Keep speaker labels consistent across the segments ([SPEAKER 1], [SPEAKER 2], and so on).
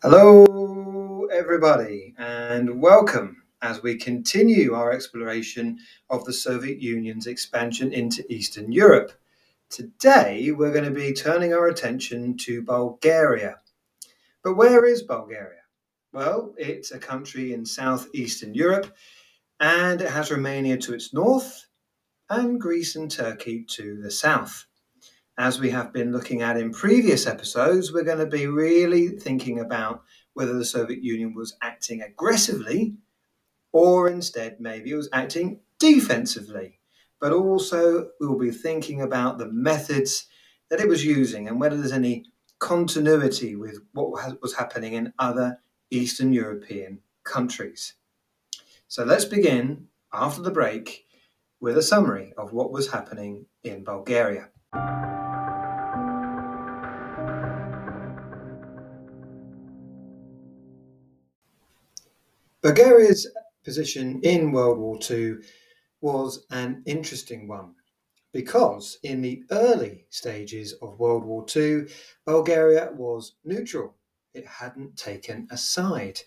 [SPEAKER 1] Hello, everybody, and welcome as we continue our exploration of the Soviet Union's expansion into Eastern Europe. Today, we're going to be turning our attention to Bulgaria. But where is Bulgaria? Well, it's a country in southeastern Europe, and it has Romania to its north and Greece and Turkey to the south as we have been looking at in previous episodes, we're going to be really thinking about whether the Soviet Union was acting aggressively or instead maybe it was acting defensively. But also, we'll be thinking about the methods that it was using and whether there's any continuity with what was happening in other Eastern European countries. So let's begin after the break with a summary of what was happening in Bulgaria. Bulgaria's position in World War II was an interesting one because in the early stages of World War II, Bulgaria was neutral. It hadn't taken a side.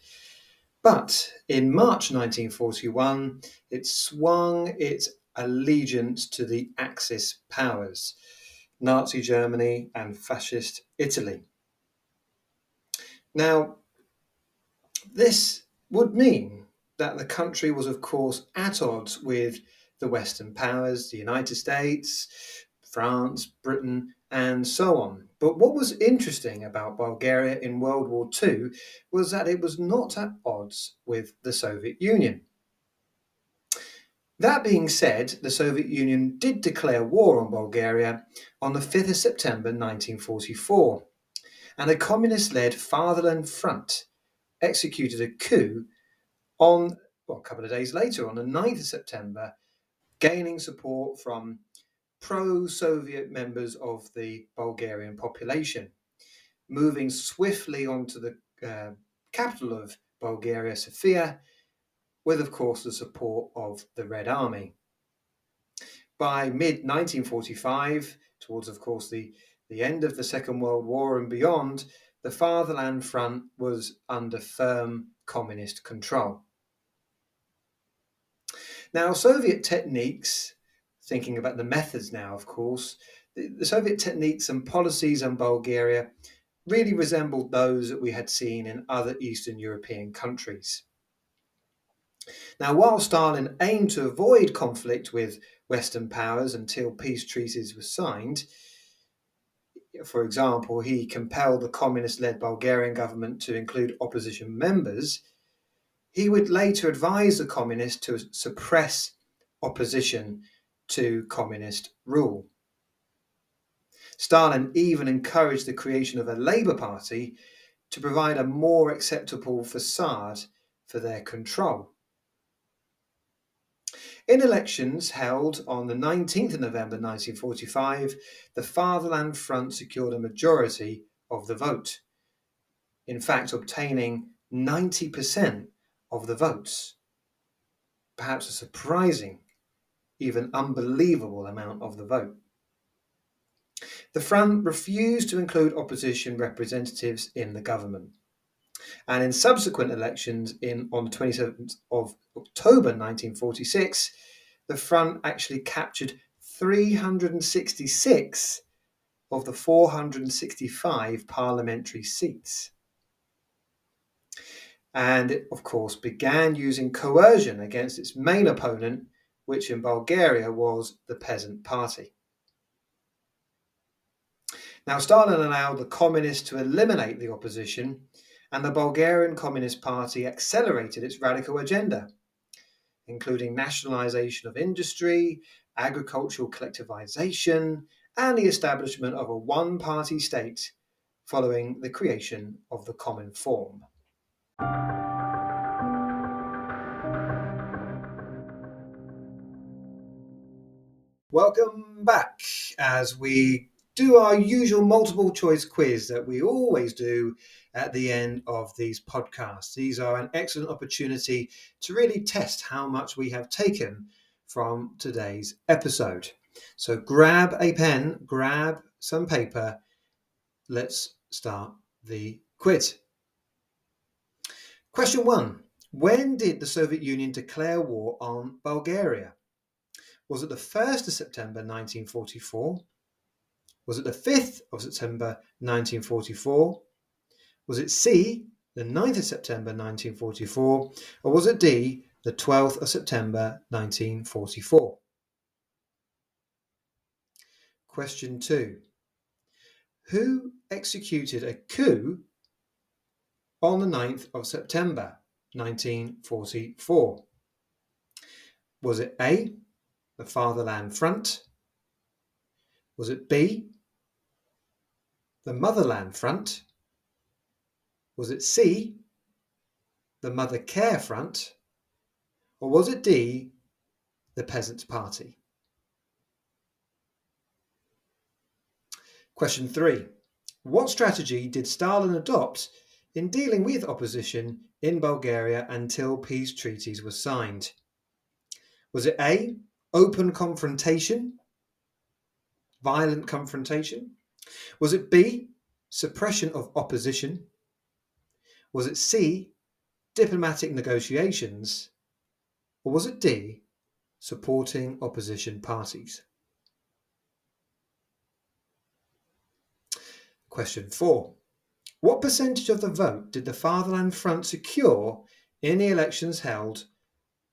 [SPEAKER 1] But in March 1941, it swung its allegiance to the Axis powers Nazi Germany and Fascist Italy. Now, this would mean that the country was, of course, at odds with the Western powers, the United States, France, Britain, and so on. But what was interesting about Bulgaria in World War II was that it was not at odds with the Soviet Union. That being said, the Soviet Union did declare war on Bulgaria on the 5th of September 1944, and a communist led Fatherland Front executed a coup on well, a couple of days later, on the 9th of September, gaining support from pro Soviet members of the Bulgarian population, moving swiftly onto the uh, capital of Bulgaria, Sofia, with, of course, the support of the Red Army. By mid 1945, towards, of course, the, the end of the Second World War and beyond, the Fatherland Front was under firm communist control. Now, Soviet techniques, thinking about the methods now, of course, the, the Soviet techniques and policies in Bulgaria really resembled those that we had seen in other Eastern European countries. Now, while Stalin aimed to avoid conflict with Western powers until peace treaties were signed, for example, he compelled the communist led Bulgarian government to include opposition members, he would later advise the communists to suppress opposition to communist rule. Stalin even encouraged the creation of a Labour Party to provide a more acceptable facade for their control. In elections held on the 19th of November 1945, the Fatherland Front secured a majority of the vote, in fact, obtaining 90% of the votes. Perhaps a surprising, even unbelievable amount of the vote. The Front refused to include opposition representatives in the government. And in subsequent elections in on the 27th of October 1946, the front actually captured 366 of the 465 parliamentary seats. And it, of course, began using coercion against its main opponent, which in Bulgaria was the Peasant Party. Now, Stalin allowed the communists to eliminate the opposition and the Bulgarian Communist Party accelerated its radical agenda, including nationalization of industry, agricultural collectivization, and the establishment of a one party state following the creation of the Cominform. Welcome back as we do our usual multiple choice quiz that we always do at the end of these podcasts. These are an excellent opportunity to really test how much we have taken from today's episode. So grab a pen, grab some paper. Let's start the quiz. Question one When did the Soviet Union declare war on Bulgaria? Was it the 1st of September 1944? Was it the 5th of September 1944? Was it C, the 9th of September 1944? Or was it D, the 12th of September 1944? Question 2. Who executed a coup on the 9th of September 1944? Was it A, the Fatherland Front? Was it B, the Motherland Front? Was it C, the Mother Care Front? Or was it D, the Peasants' Party? Question three What strategy did Stalin adopt in dealing with opposition in Bulgaria until peace treaties were signed? Was it A, open confrontation, violent confrontation? Was it B, suppression of opposition? Was it C, diplomatic negotiations? Or was it D, supporting opposition parties? Question 4. What percentage of the vote did the Fatherland Front secure in the elections held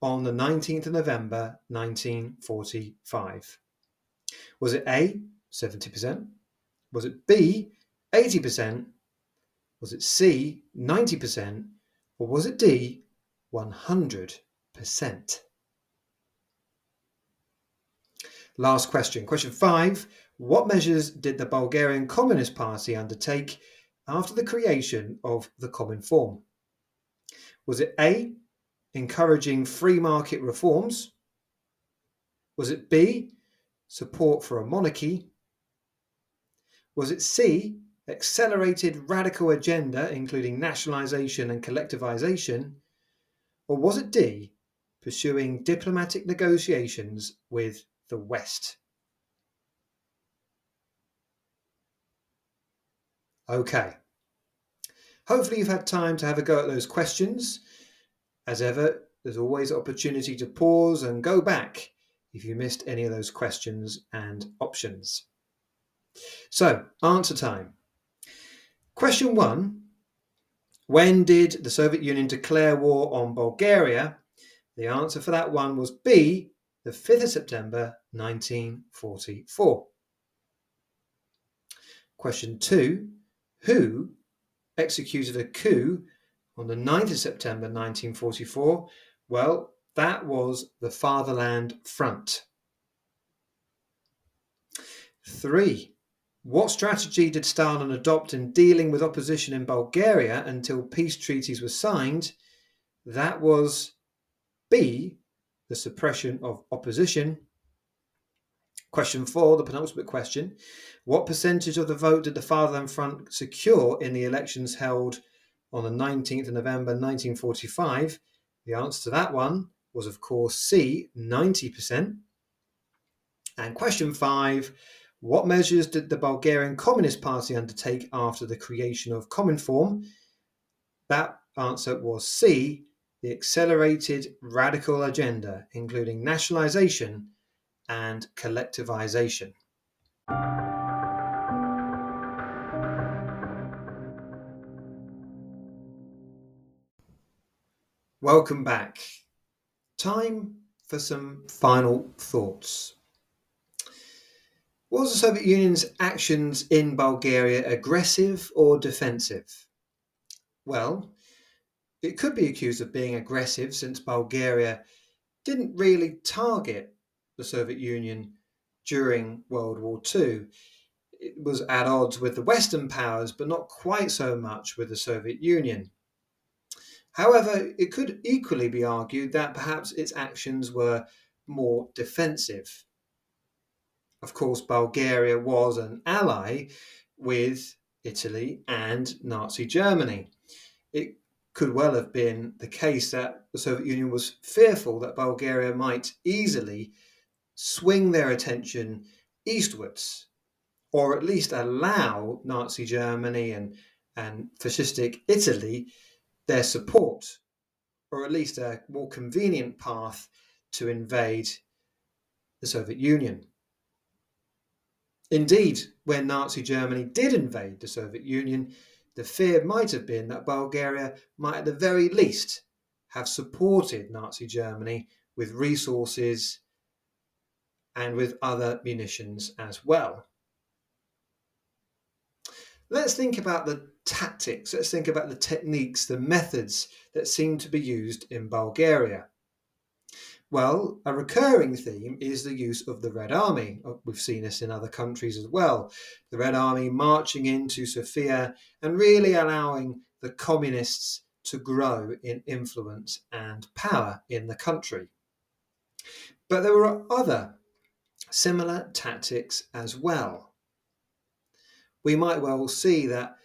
[SPEAKER 1] on the 19th of November 1945? Was it A, 70%? Was it B, 80%? Was it C, 90%? Or was it D, 100%? Last question. Question five. What measures did the Bulgarian Communist Party undertake after the creation of the Cominform? Was it A, encouraging free market reforms? Was it B, support for a monarchy? Was it C, accelerated radical agenda including nationalisation and collectivisation? Or was it D, pursuing diplomatic negotiations with the West? Okay. Hopefully, you've had time to have a go at those questions. As ever, there's always opportunity to pause and go back if you missed any of those questions and options. So, answer time. Question one When did the Soviet Union declare war on Bulgaria? The answer for that one was B, the 5th of September 1944. Question two Who executed a coup on the 9th of September 1944? Well, that was the Fatherland Front. Three. What strategy did Stalin adopt in dealing with opposition in Bulgaria until peace treaties were signed? That was B, the suppression of opposition. Question four, the penultimate question. What percentage of the vote did the Fatherland Front secure in the elections held on the 19th of November 1945? The answer to that one was, of course, C, 90%. And question five, what measures did the Bulgarian Communist Party undertake after the creation of Cominform? That answer was C, the accelerated radical agenda, including nationalisation and collectivisation. Welcome back. Time for some final thoughts. Was the Soviet Union's actions in Bulgaria aggressive or defensive? Well, it could be accused of being aggressive since Bulgaria didn't really target the Soviet Union during World War II. It was at odds with the Western powers, but not quite so much with the Soviet Union. However, it could equally be argued that perhaps its actions were more defensive. Of course, Bulgaria was an ally with Italy and Nazi Germany. It could well have been the case that the Soviet Union was fearful that Bulgaria might easily swing their attention eastwards, or at least allow Nazi Germany and, and fascistic Italy their support, or at least a more convenient path to invade the Soviet Union. Indeed, when Nazi Germany did invade the Soviet Union, the fear might have been that Bulgaria might, at the very least, have supported Nazi Germany with resources and with other munitions as well. Let's think about the tactics, let's think about the techniques, the methods that seem to be used in Bulgaria. Well, a recurring theme is the use of the Red Army. Oh, we've seen this in other countries as well. The Red Army marching into Sofia and really allowing the communists to grow in influence and power in the country. But there were other similar tactics as well. We might well see that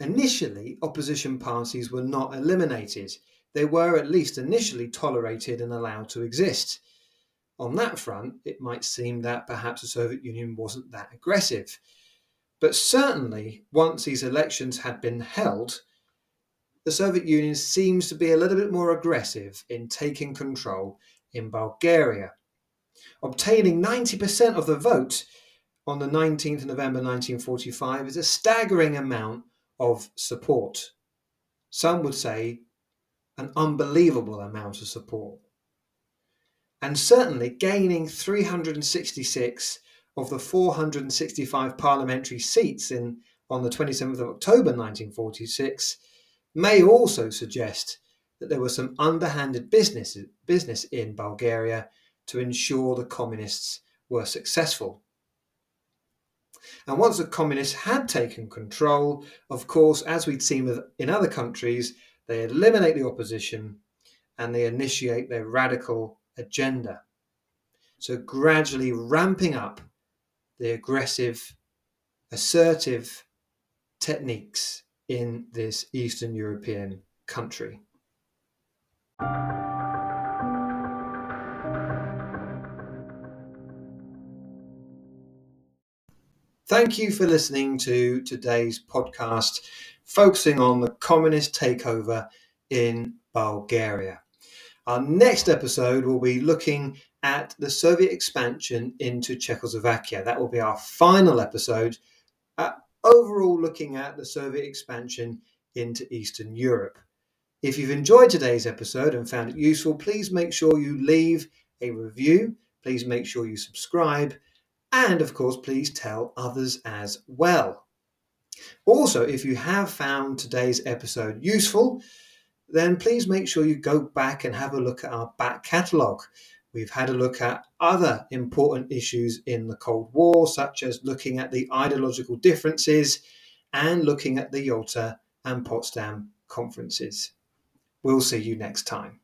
[SPEAKER 1] initially opposition parties were not eliminated they were at least initially tolerated and allowed to exist. On that front, it might seem that perhaps the Soviet Union wasn't that aggressive. But certainly, once these elections had been held, the Soviet Union seems to be a little bit more aggressive in taking control in Bulgaria. Obtaining 90% of the vote on the 19th of November 1945 is a staggering amount of support. Some would say an unbelievable amount of support. And certainly gaining 366 of the 465 parliamentary seats in, on the 27th of October 1946 may also suggest that there was some underhanded business, business in Bulgaria to ensure the communists were successful. And once the communists had taken control, of course, as we'd seen in other countries, they eliminate the opposition and they initiate their radical agenda. So, gradually ramping up the aggressive, assertive techniques in this Eastern European country. Thank you for listening to today's podcast focusing on the communist takeover in Bulgaria. Our next episode will be looking at the Soviet expansion into Czechoslovakia. That will be our final episode, uh, overall looking at the Soviet expansion into Eastern Europe. If you've enjoyed today's episode and found it useful, please make sure you leave a review. Please make sure you subscribe. And of course, please tell others as well. Also, if you have found today's episode useful, then please make sure you go back and have a look at our back catalogue. We've had a look at other important issues in the Cold War, such as looking at the ideological differences and looking at the Yalta and Potsdam conferences. We'll see you next time.